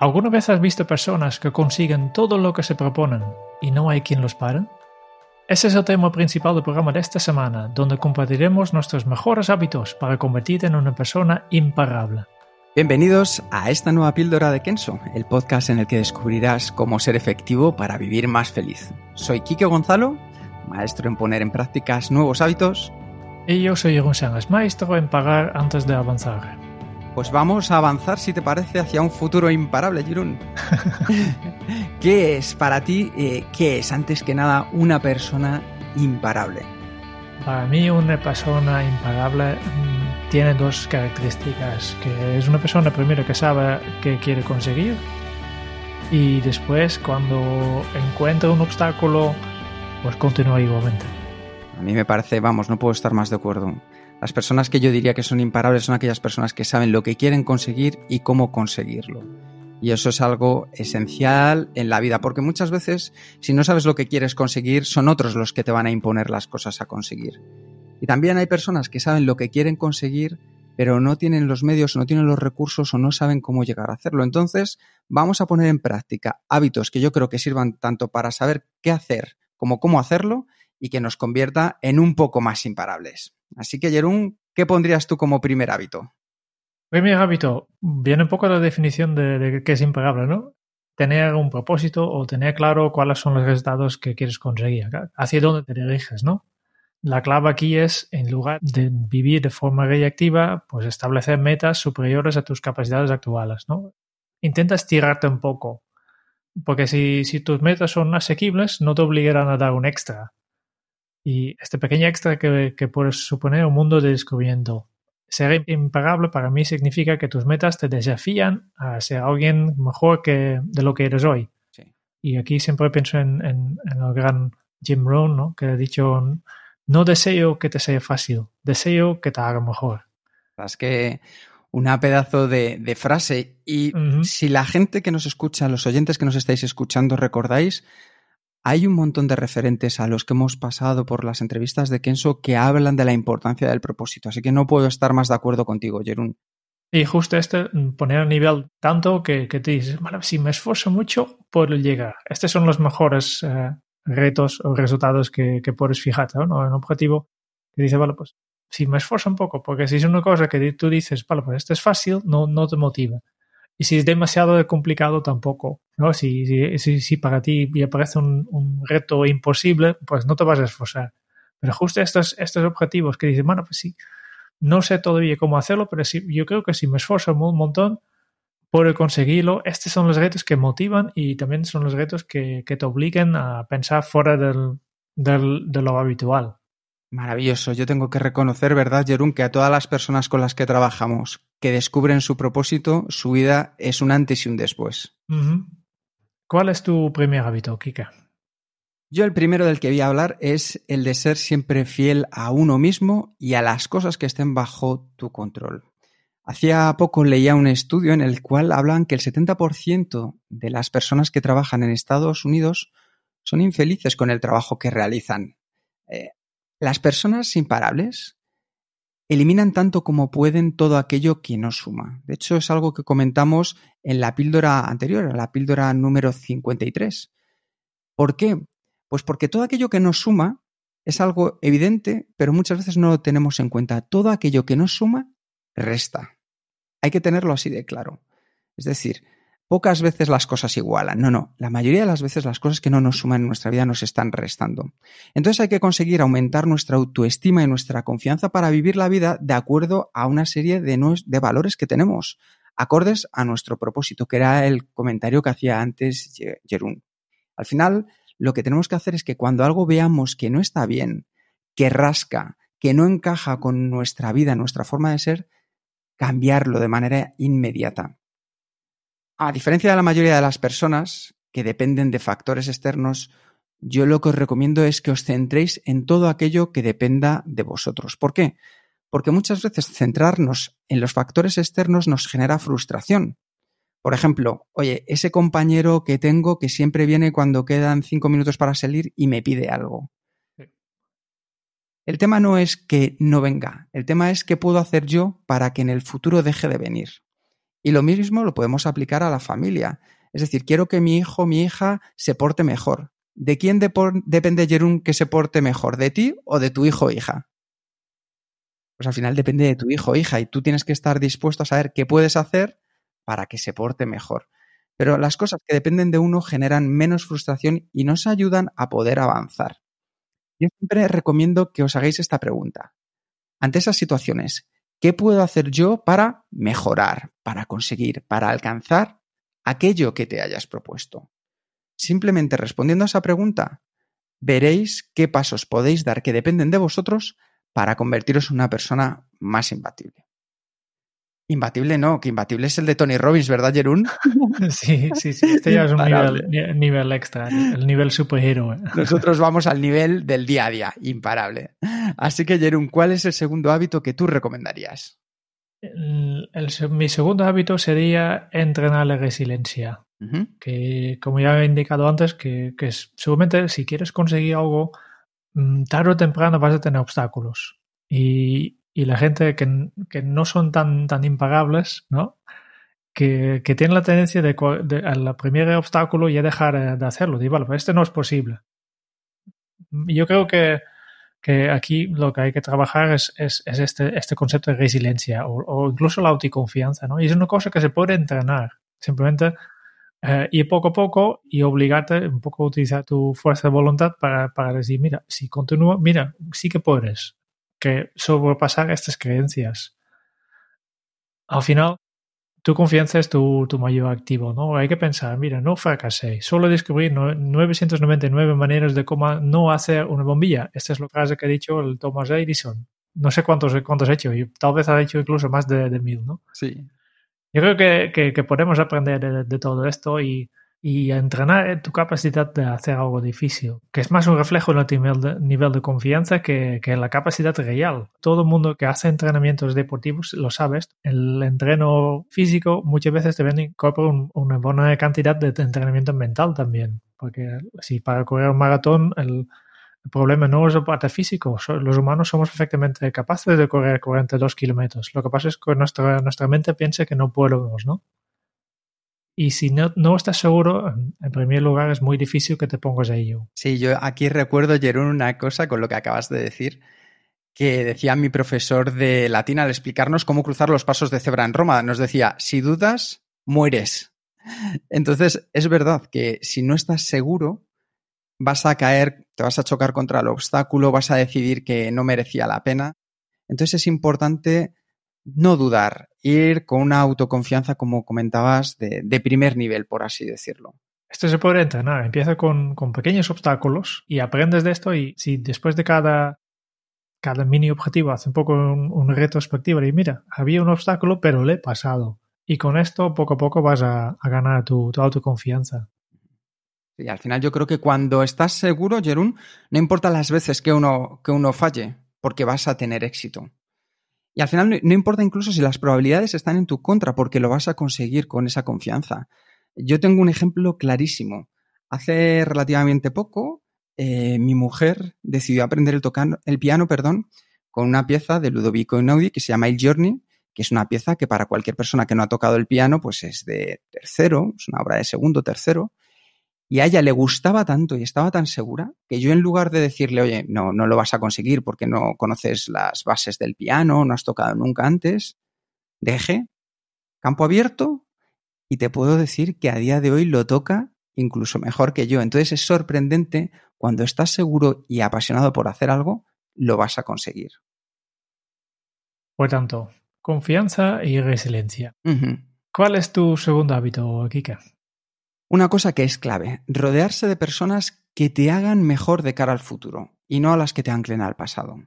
¿Alguna vez has visto personas que consiguen todo lo que se proponen y no hay quien los pare? Ese es el tema principal del programa de esta semana, donde compartiremos nuestros mejores hábitos para convertirte en una persona imparable. Bienvenidos a esta nueva píldora de Kenso, el podcast en el que descubrirás cómo ser efectivo para vivir más feliz. Soy Quique Gonzalo, maestro en poner en prácticas nuevos hábitos. Y yo soy Jeroen Sánchez, maestro en pagar antes de avanzar. Pues vamos a avanzar, si te parece, hacia un futuro imparable, Jirun. ¿Qué es para ti, eh, qué es antes que nada una persona imparable? Para mí una persona imparable mm, tiene dos características, que es una persona primero que sabe qué quiere conseguir y después cuando encuentra un obstáculo, pues continúa igualmente. A mí me parece, vamos, no puedo estar más de acuerdo. Las personas que yo diría que son imparables son aquellas personas que saben lo que quieren conseguir y cómo conseguirlo. Y eso es algo esencial en la vida, porque muchas veces, si no sabes lo que quieres conseguir, son otros los que te van a imponer las cosas a conseguir. Y también hay personas que saben lo que quieren conseguir, pero no tienen los medios, no tienen los recursos o no saben cómo llegar a hacerlo. Entonces, vamos a poner en práctica hábitos que yo creo que sirvan tanto para saber qué hacer como cómo hacerlo y que nos convierta en un poco más imparables. Así que, Jerún, ¿qué pondrías tú como primer hábito? Primer hábito, viene un poco la definición de, de qué es imparable, ¿no? Tener un propósito o tener claro cuáles son los resultados que quieres conseguir, hacia dónde te diriges, ¿no? La clave aquí es, en lugar de vivir de forma reactiva, pues establecer metas superiores a tus capacidades actuales, ¿no? Intenta estirarte un poco, porque si, si tus metas son asequibles, no te obligarán a dar un extra. Y este pequeño extra que, que puede suponer un mundo de descubrimiento. Ser impagable para mí significa que tus metas te desafían a ser alguien mejor que de lo que eres hoy. Sí. Y aquí siempre pienso en, en, en, el gran Jim Rohn, ¿no? que ha dicho, no deseo que te sea fácil, deseo que te haga mejor. Es que una pedazo de, de frase. Y uh -huh. si la gente que nos escucha, los oyentes que nos estáis escuchando, recordáis, hay un montón de referentes a los que hemos pasado por las entrevistas de Kenso que hablan de la importancia del propósito, así que no puedo estar más de acuerdo contigo, Jerún. Y justo este, poner a nivel tanto que, que te dices, bueno, si me esfuerzo mucho, puedo llegar. Estos son los mejores eh, retos o resultados que, que puedes fijarte, ¿no? Un objetivo que dice, vale, pues si me esfuerzo un poco, porque si es una cosa que tú dices, vale, pues esto es fácil, no, no te motiva. Y si es demasiado complicado, tampoco. ¿no? Si, si, si, si para ti ya parece un, un, reto imposible, pues no te vas a esforzar. Pero justo estos, estos objetivos que dices, bueno, pues sí, no sé todavía cómo hacerlo, pero sí, yo creo que si me esfuerzo un montón, puedo conseguirlo. Estos son los retos que motivan y también son los retos que, que te obligan a pensar fuera del, del, de lo habitual. Maravilloso. Yo tengo que reconocer, ¿verdad, Jerún, que a todas las personas con las que trabajamos que descubren su propósito, su vida es un antes y un después. ¿Cuál es tu primer hábito, Kika? Yo el primero del que voy a hablar es el de ser siempre fiel a uno mismo y a las cosas que estén bajo tu control. Hacía poco leía un estudio en el cual hablan que el 70% de las personas que trabajan en Estados Unidos son infelices con el trabajo que realizan. Eh, las personas imparables eliminan tanto como pueden todo aquello que no suma. De hecho, es algo que comentamos en la píldora anterior, la píldora número 53. ¿Por qué? Pues porque todo aquello que no suma es algo evidente, pero muchas veces no lo tenemos en cuenta. Todo aquello que no suma, resta. Hay que tenerlo así de claro. Es decir, pocas veces las cosas igualan. No, no. La mayoría de las veces las cosas que no nos suman en nuestra vida nos están restando. Entonces hay que conseguir aumentar nuestra autoestima y nuestra confianza para vivir la vida de acuerdo a una serie de, valores que tenemos, acordes a nuestro propósito, que era el comentario que hacía antes Jerún. Al final, lo que tenemos que hacer es que cuando algo veamos que no está bien, que rasca, que no encaja con nuestra vida, nuestra forma de ser, cambiarlo de manera inmediata. A diferencia de la mayoría de las personas que dependen de factores externos, yo lo que os recomiendo es que os centréis en todo aquello que dependa de vosotros. ¿Por qué? Porque muchas veces centrarnos en los factores externos nos genera frustración. Por ejemplo, oye, ese compañero que tengo que siempre viene cuando quedan cinco minutos para salir y me pide algo. El tema no es que no venga, el tema es qué puedo hacer yo para que en el futuro deje de venir. Y lo mismo lo podemos aplicar a la familia. Es decir, quiero que mi hijo, mi hija se porte mejor. ¿De quién depende, Jerún, que se porte mejor? ¿De ti o de tu hijo o hija? Pues al final depende de tu hijo o hija y tú tienes que estar dispuesto a saber qué puedes hacer para que se porte mejor. Pero las cosas que dependen de uno generan menos frustración y nos ayudan a poder avanzar. Yo siempre recomiendo que os hagáis esta pregunta. Ante esas situaciones, ¿qué puedo hacer yo para mejorar, para conseguir, para alcanzar aquello que te hayas propuesto? Simplemente respondiendo a esa pregunta, veréis qué pasos podéis dar que dependen de vosotros para convertiros en una persona más imbatible. Imbatible no, que imbatible es el de Tony Robbins, ¿verdad, Jerún? Sí, sí, sí. Este ya es un nivel, extra, el nivel superhéroe. Nosotros vamos al nivel del día a día, imparable. Así que, Jerún, ¿cuál es el segundo hábito que tú recomendarías? mi segundo hábito sería entrenar la resiliencia. Que, como ya he indicado antes, que, que seguramente si quieres conseguir algo, mm, tarde o temprano vas a tener obstáculos. Y, y la gente que, que, no son tan, tan impagables, ¿no? Que, que tienen la tendencia de, de al primer obstáculo ya dejar eh, de hacerlo. Digo, vale, este no es posible. Yo creo que, que aquí lo que hay que trabajar es, es, es este, este concepto de resiliencia o, o, incluso la autoconfianza, ¿no? Y es una cosa que se puede entrenar. Simplemente eh, ir poco a poco y obligarte un poco a utilizar tu fuerza de voluntad para, para decir, mira, si continúo, mira, sí que puedes que sobrepasar estas creencias. Al final, tu confianza es tu, tu, mayor activo, ¿no? Hay que pensar, mira, no fracasé, solo descubrí 999 maneras de cómo no hacer una bombilla. Esta es la frase que ha dicho el Thomas Edison. No sé cuántos, cuántos ha hecho, y tal vez ha hecho incluso más de, de mil, ¿no? Sí. Yo creo que, que, que podemos aprender de, de, todo esto y y entrenar tu capacidad de hacer algo difícil, que es más un reflejo nivel de, nivel de confianza que, que, la capacidad real. Todo el mundo que hace entrenamientos deportivos lo sabes. El entreno físico muchas veces te viene con una buena cantidad de entrenamiento mental también, porque si para correr un maratón el, el problema no es el parte físico. Los humanos somos perfectamente capaces de correr 42 kilómetros. Lo que pasa es que nuestra, nuestra mente piensa que no podemos, ¿no? Y si no, no estás seguro, en primer lugar es muy difícil que te pongas a ello. Sí, yo aquí recuerdo, Jerón, una cosa con lo que acabas de decir, que decía mi profesor de latín al explicarnos cómo cruzar los pasos de cebra en Roma. Nos decía, si dudas, mueres. Entonces, es verdad que si no estás seguro, vas a caer, te vas a chocar contra el obstáculo, vas a decidir que no merecía la pena. Entonces es importante no dudar, ir con una autoconfianza, como comentabas, de, de primer nivel, por así decirlo. Esto se puede entrenar. Empieza con, con, pequeños obstáculos y aprendes de esto y si después de cada, cada mini objetivo haces un poco un, un retrospectivo y mira, había un obstáculo pero le he pasado. Y con esto poco a poco vas a, a ganar tu, tu, autoconfianza. Y al final yo creo que cuando estás seguro, Jerún, no importa las veces que uno, que uno falle, porque vas a tener éxito. Y al final no, importa incluso si las probabilidades están en tu contra, porque lo vas a conseguir con esa confianza. Yo tengo un ejemplo clarísimo. Hace relativamente poco, eh, mi mujer decidió aprender el, tocar, el piano perdón, con una pieza de Ludovico Einaudi que se llama El Journey, que es una pieza que para cualquier persona que no ha tocado el piano, pues es de tercero, es una obra de segundo, tercero, y a ella le gustaba tanto y estaba tan segura que yo en lugar de decirle, oye, no, no lo vas a conseguir porque no conoces las bases del piano, no has tocado nunca antes, deje campo abierto y te puedo decir que a día de hoy lo toca incluso mejor que yo. Entonces es sorprendente cuando estás seguro y apasionado por hacer algo, lo vas a conseguir. Por tanto, confianza y resiliencia. Uh -huh. ¿Cuál es tu segundo hábito, Kika? Una cosa que es clave, rodearse de personas que te hagan mejor de cara al futuro y no a las que te anclen al pasado.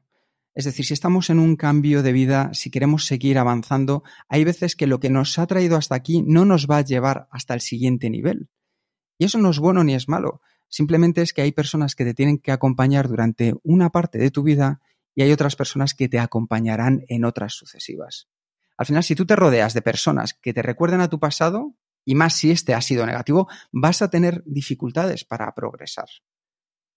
Es decir, si estamos en un cambio de vida, si queremos seguir avanzando, hay veces que lo que nos ha traído hasta aquí no nos va a llevar hasta el siguiente nivel. Y eso no es bueno ni es malo, simplemente es que hay personas que te tienen que acompañar durante una parte de tu vida y hay otras personas que te acompañarán en otras sucesivas. Al final, si tú te rodeas de personas que te recuerden a tu pasado, y más si este ha sido negativo, vas a tener dificultades para progresar.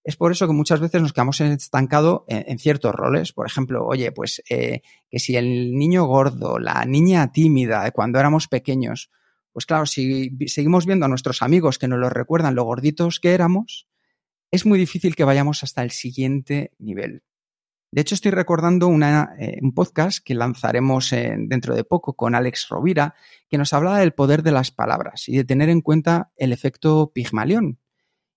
Es por eso que muchas veces nos quedamos estancados en, ciertos roles. Por ejemplo, oye, pues eh, que si el niño gordo, la niña tímida, cuando éramos pequeños, pues claro, si seguimos viendo a nuestros amigos que nos lo recuerdan lo gorditos que éramos, es muy difícil que vayamos hasta el siguiente nivel. De hecho, estoy recordando eh, un podcast que lanzaremos dentro de poco con Alex Rovira, que nos hablaba del poder de las palabras y de tener en cuenta el efecto Pigmalión.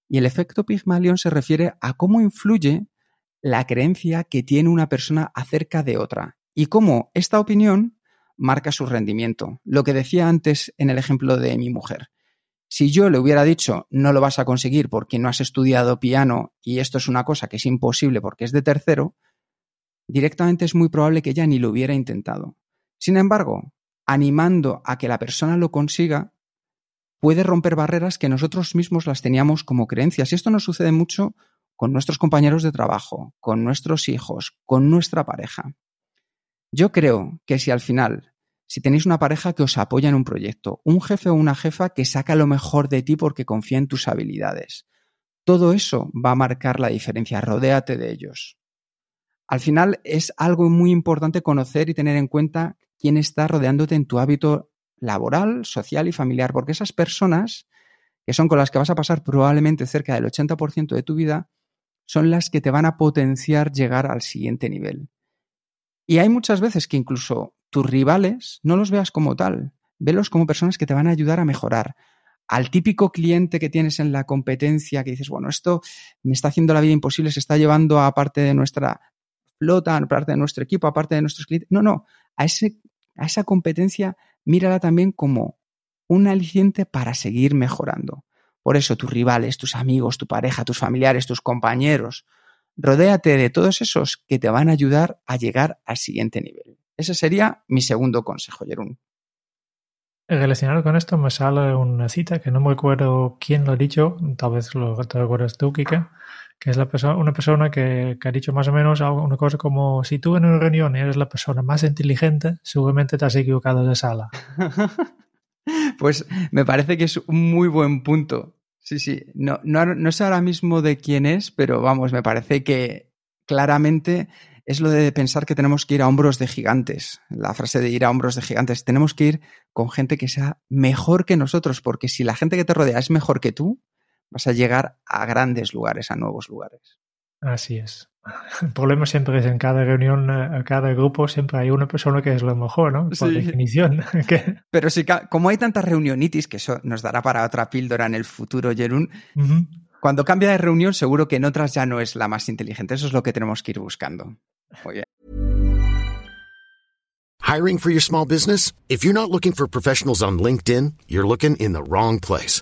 Y el efecto Pigmalión se refiere a cómo influye la creencia que tiene una persona acerca de otra y cómo esta opinión marca su rendimiento. Lo que decía antes en el ejemplo de mi mujer. Si yo le hubiera dicho no lo vas a conseguir porque no has estudiado piano y esto es una cosa que es imposible porque es de tercero, directamente es muy probable que ella ni lo hubiera intentado. Sin embargo, animando a que la persona lo consiga, puede romper barreras que nosotros mismos las teníamos como creencias. Y esto nos sucede mucho con nuestros compañeros de trabajo, con nuestros hijos, con nuestra pareja. Yo creo que si al final, si tenéis una pareja que os apoya en un proyecto, un jefe o una jefa que saca lo mejor de ti porque confía en tus habilidades, todo eso va a marcar la diferencia. Rodéate de ellos al final es algo muy importante conocer y tener en cuenta quién está rodeándote en tu hábito laboral, social y familiar, porque esas personas, que son con las que vas a pasar probablemente cerca del 80% de tu vida, son las que te van a potenciar llegar al siguiente nivel. Y hay muchas veces que incluso tus rivales no los veas como tal, velos como personas que te van a ayudar a mejorar. Al típico cliente que tienes en la competencia que dices, bueno, esto me está haciendo la vida imposible, se está llevando a parte de nuestra flota, aparte de nuestro equipo, aparte de nuestros clientes. No, no, a, ese, a esa competencia mírala también como un aliciente para seguir mejorando. Por eso tus rivales, tus amigos, tu pareja, tus familiares, tus compañeros, rodéate de todos esos que te van a ayudar a llegar al siguiente nivel. Ese sería mi segundo consejo, Jerún. Relacionado con esto me sale una cita que no me acuerdo quién lo ha dicho, tal vez lo te tú, Kika, que es la persona, una persona que, que, ha dicho más o menos una cosa como si tú en una reunión eres la persona más inteligente, seguramente te has equivocado de sala. pues me parece que es un muy buen punto. Sí, sí, no, no, no sé ahora mismo de quién es, pero vamos, me parece que claramente es lo de pensar que tenemos que ir a hombros de gigantes. La frase de ir a hombros de gigantes. Tenemos que ir con gente que sea mejor que nosotros, porque si la gente que te rodea es mejor que tú, vas a llegar a grandes lugares, a nuevos lugares. Así es. El problema siempre es en cada reunión, en cada grupo, siempre hay una persona que es lo mejor, ¿no? Por definición. Pero sí, como hay tantas reunionitis, que eso nos dará para otra píldora en el futuro, Jerún, cuando cambia de reunión, seguro que en otras ya no es la más inteligente. Eso es lo que tenemos que ir buscando. Muy bien. Hiring for your small business? If you're not looking for professionals on LinkedIn, you're looking in the wrong place.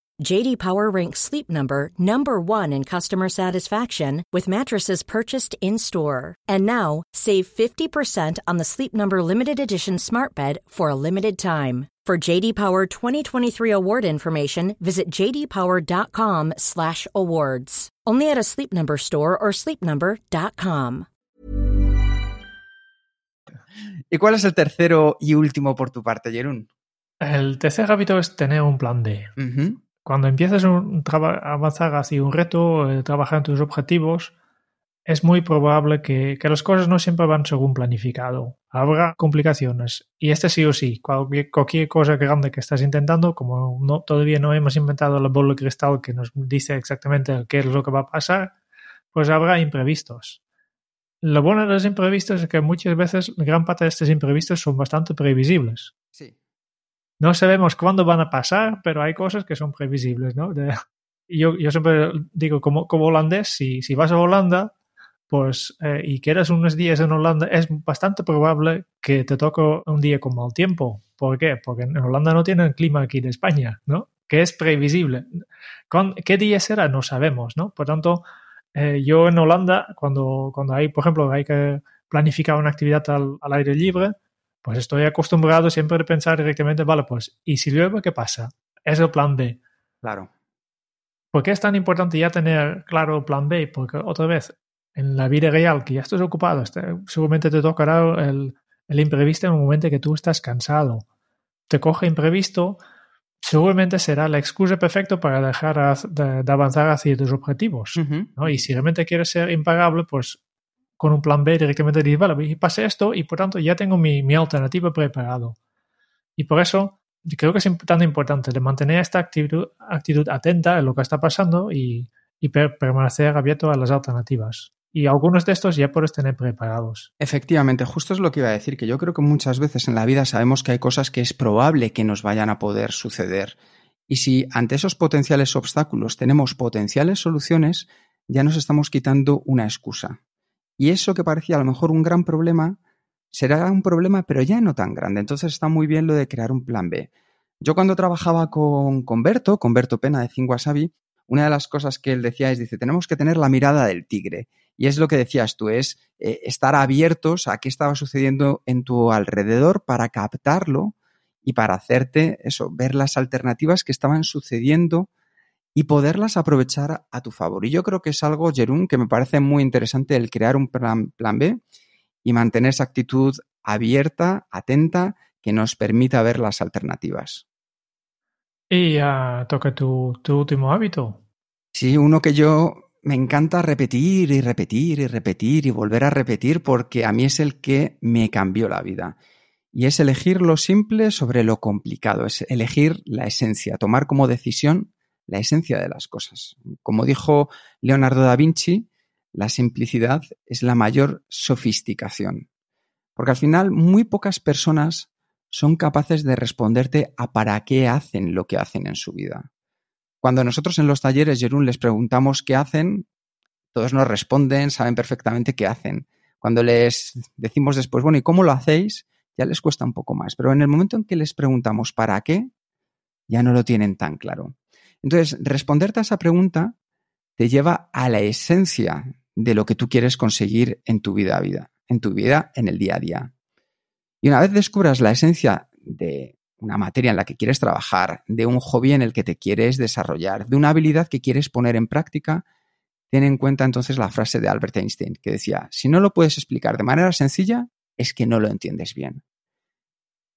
JD Power ranks Sleep Number number 1 in customer satisfaction with mattresses purchased in-store. And now, save 50% on the Sleep Number limited edition Smart Bed for a limited time. For JD Power 2023 award information, visit jdpower.com/awards. Only at a Sleep Number store or sleepnumber.com. ¿Y cuál es el tercero y último por tu parte, Jerún? El tercer hábito es tener un plan D. Uh -huh. Cuando empiezas a avanzar hacia un reto, eh, trabajar en tus objetivos, es muy probable que, las cosas no siempre van según planificado. Habrá complicaciones. Y este sí o sí, cualquier, cosa grande que estás intentando, como todavía no hemos inventado la bola de cristal que nos dice exactamente qué es lo que va a pasar, pues habrá imprevistos. Lo bueno de los imprevistos es que muchas veces gran parte de estos imprevistos son bastante previsibles. Sí. No sabemos cuándo van a pasar, pero hay cosas que son previsibles, ¿no? De, yo, yo siempre digo, como, como holandés, si, si vas a Holanda, pues, eh, y quieres unos días en Holanda, es bastante probable que te toque un día con mal tiempo. ¿Por qué? Porque en Holanda no tienen clima aquí de España, ¿no? Que es previsible. ¿Qué día será? No sabemos, ¿no? Por tanto, eh, yo en Holanda, cuando, cuando hay, por ejemplo, hay que planificar una actividad al, al, aire libre, pues estoy acostumbrado siempre a pensar directamente, vale, pues, ¿y si llueve qué pasa? Es el plan B. Claro. ¿Por qué es tan importante ya tener claro el plan B? Porque otra vez, en la vida real, que ya estás ocupado, este, seguramente te tocará el, el imprevisto en un momento que tú estás cansado. Te coge imprevisto, seguramente será la excusa perfecta para dejar de, de avanzar hacia tus objetivos. Uh -huh. ¿no? Y si realmente quieres ser impagable, pues con un plan B directamente dices, vale, pase esto y por tanto ya tengo mi, mi alternativa preparado. Y por eso creo que es tan importante de mantener esta actitud, actitud atenta a lo que está pasando y, y per permanecer abierto a las alternativas. Y algunos de estos ya puedes tener preparados. Efectivamente, justo es lo que iba a decir, que yo creo que muchas veces en la vida sabemos que hay cosas que es probable que nos vayan a poder suceder. Y si ante esos potenciales obstáculos tenemos potenciales soluciones, ya nos estamos quitando una excusa. Y eso que parecía a lo mejor un gran problema, será un problema, pero ya no tan grande. Entonces está muy bien lo de crear un plan B. Yo cuando trabajaba con, con Berto, con Berto Pena de Cinco Wasabi, una de las cosas que él decía es, dice, tenemos que tener la mirada del tigre. Y es lo que decías tú, es eh, estar abiertos a qué estaba sucediendo en tu alrededor para captarlo y para hacerte eso, ver las alternativas que estaban sucediendo y poderlas aprovechar a tu favor. Y yo creo que es algo, Jerún, que me parece muy interesante el crear un plan, plan B y mantener esa actitud abierta, atenta, que nos permita ver las alternativas. Y uh, toca tu, tu último hábito. Sí, uno que yo me encanta repetir y repetir y repetir y volver a repetir porque a mí es el que me cambió la vida. Y es elegir lo simple sobre lo complicado, es elegir la esencia, tomar como decisión la esencia de las cosas. Como dijo Leonardo da Vinci, la simplicidad es la mayor sofisticación. Porque al final muy pocas personas son capaces de responderte a para qué hacen lo que hacen en su vida. Cuando nosotros en los talleres, Jerún, les preguntamos qué hacen, todos nos responden, saben perfectamente qué hacen. Cuando les decimos después, bueno, ¿y cómo lo hacéis? Ya les cuesta un poco más. Pero en el momento en que les preguntamos para qué, ya no lo tienen tan claro. Entonces, responderte a esa pregunta te lleva a la esencia de lo que tú quieres conseguir en tu vida, vida, en tu vida, en el día a día. Y una vez descubras la esencia de una materia en la que quieres trabajar, de un hobby en el que te quieres desarrollar, de una habilidad que quieres poner en práctica, ten en cuenta entonces la frase de Albert Einstein que decía, si no lo puedes explicar de manera sencilla, es que no lo entiendes bien.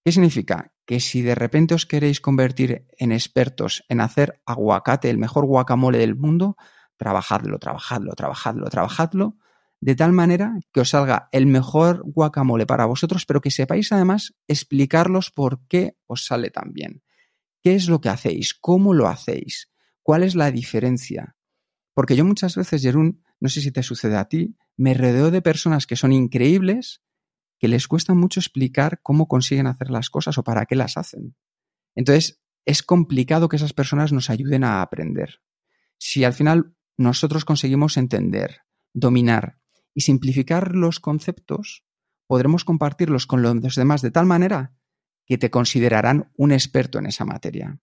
¿Qué significa? Que si de repente os queréis convertir en expertos en hacer aguacate, el mejor guacamole del mundo, trabajadlo, trabajadlo, trabajadlo, trabajadlo, de tal manera que os salga el mejor guacamole para vosotros, pero que sepáis además explicarlos por qué os sale tan bien. ¿Qué es lo que hacéis? ¿Cómo lo hacéis? ¿Cuál es la diferencia? Porque yo muchas veces, Jerún, no sé si te sucede a ti, me rodeo de personas que son increíbles, que les cuesta mucho explicar cómo consiguen hacer las cosas o para qué las hacen. Entonces, es complicado que esas personas nos ayuden a aprender. Si al final nosotros conseguimos entender, dominar y simplificar los conceptos, podremos compartirlos con los demás de tal manera que te considerarán un experto en esa materia.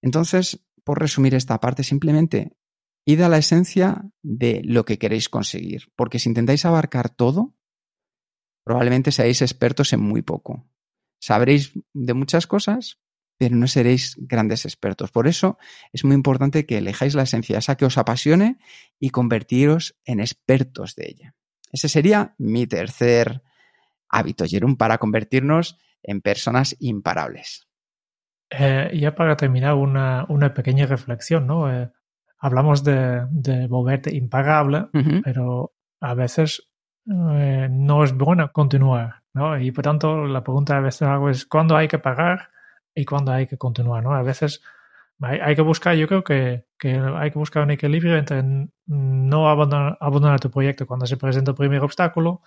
Entonces, por resumir esta parte, simplemente id a la esencia de lo que queréis conseguir, porque si intentáis abarcar todo, probablemente seáis expertos en muy poco. Sabréis de muchas cosas, pero no seréis grandes expertos. Por eso es muy importante que elijáis la esencia, esa que os apasione y convertiros en expertos de ella. Ese sería mi tercer hábito, Jerón, para convertirnos en personas imparables. Eh, ya para terminar, una, una pequeña reflexión, ¿no? Eh, hablamos de, de, volverte impagable, uh -huh. pero a veces eh, no es bueno continuar, ¿no? Y por tanto, la pregunta a veces hago es ¿cuándo hay que pagar y cuándo hay que continuar, ¿no? A veces hay, que buscar, yo creo que, hay que buscar un equilibrio entre no abandonar, tu proyecto cuando se presenta el primer obstáculo,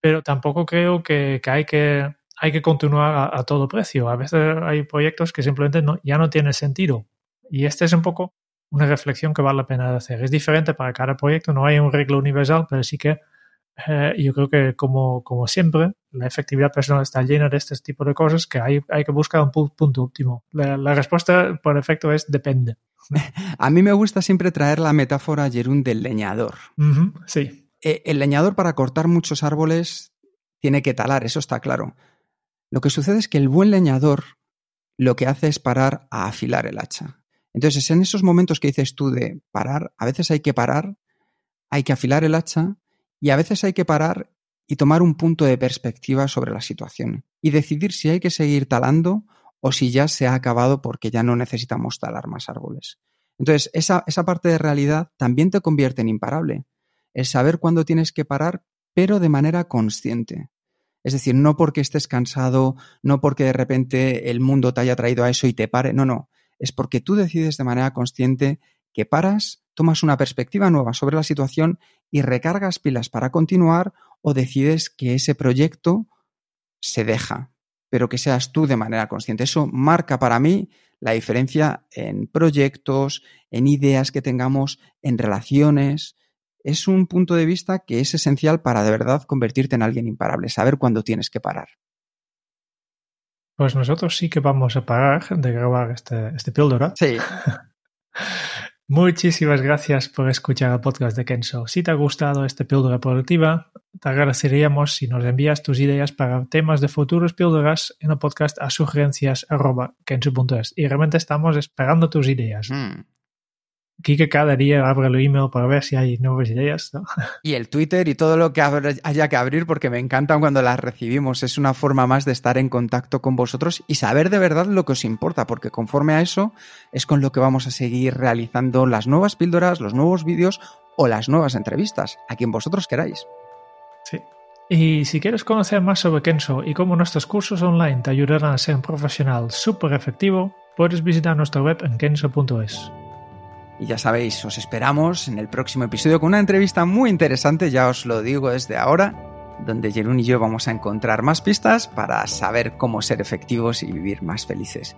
pero tampoco creo que, que hay que hay que continuar a, a, todo precio. A veces hay proyectos que simplemente no, ya no tienen sentido. Y este es un poco una reflexión que vale la pena hacer. Es diferente para cada proyecto, no hay un regla universal, pero sí que eh, yo creo que como, como siempre, la efectividad personal está llena de este tipo de cosas que hay, hay que buscar un punto óptimo. La, la respuesta, por efecto, es depende. A mí me gusta siempre traer la metáfora, Jerún, del leñador. Uh -huh, sí. Eh, el leñador para cortar muchos árboles tiene que talar, eso está claro. Lo que sucede es que el buen leñador lo que hace es parar a afilar el hacha. Entonces, en esos momentos que dices tú de parar, a veces hay que parar, hay que afilar el hacha y a veces hay que parar y tomar un punto de perspectiva sobre la situación y decidir si hay que seguir talando o si ya se ha acabado porque ya no necesitamos talar más árboles. Entonces, esa, esa parte de realidad también te convierte en imparable. El saber cuándo tienes que parar, pero de manera consciente. Es decir, no porque estés cansado, no porque de repente el mundo te haya traído a eso y te pare, no, no, es porque tú decides de manera consciente que paras, tomas una perspectiva nueva sobre la situación y recargas pilas para continuar o decides que ese proyecto se deja, pero que seas tú de manera consciente. Eso marca para mí la diferencia en proyectos, en ideas que tengamos, en relaciones, es un punto de vista que es esencial para de verdad convertirte en alguien imparable, saber cuándo tienes que parar. Pues nosotros sí que vamos a parar de grabar este, este píldora. Sí. Muchísimas gracias por escuchar el podcast de Kenso. Si te ha gustado este píldora productiva, te agradeceríamos si nos envías tus ideas para temas de futuros píldoras en el podcast a sugerencias.kenso.es. Y realmente estamos esperando tus ideas. Mm. Kike cada día abre el email para ver si hay nuevas ideas. ¿no? Y el Twitter y todo lo que haya que abrir porque me encantan cuando las recibimos. Es una forma más de estar en contacto con vosotros y saber de verdad lo que os importa, porque conforme a eso es con lo que vamos a seguir realizando las nuevas píldoras, los nuevos vídeos o las nuevas entrevistas, a quien vosotros queráis. Sí. Y si quieres conocer más sobre Kenso y cómo nuestros cursos online te ayudarán a ser un profesional súper efectivo, puedes visitar nuestra web en kenso.es. Y ya sabéis, os esperamos en el próximo episodio con una entrevista muy interesante, ya os lo digo desde ahora, donde Jerún y yo vamos a encontrar más pistas para saber cómo ser efectivos y vivir más felices.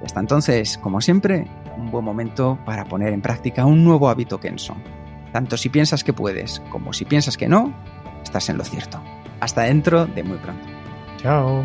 Y hasta entonces, como siempre, un buen momento para poner en práctica un nuevo hábito Kenso. Tanto si piensas que puedes como si piensas que no, estás en lo cierto. Hasta dentro de muy pronto. Chao.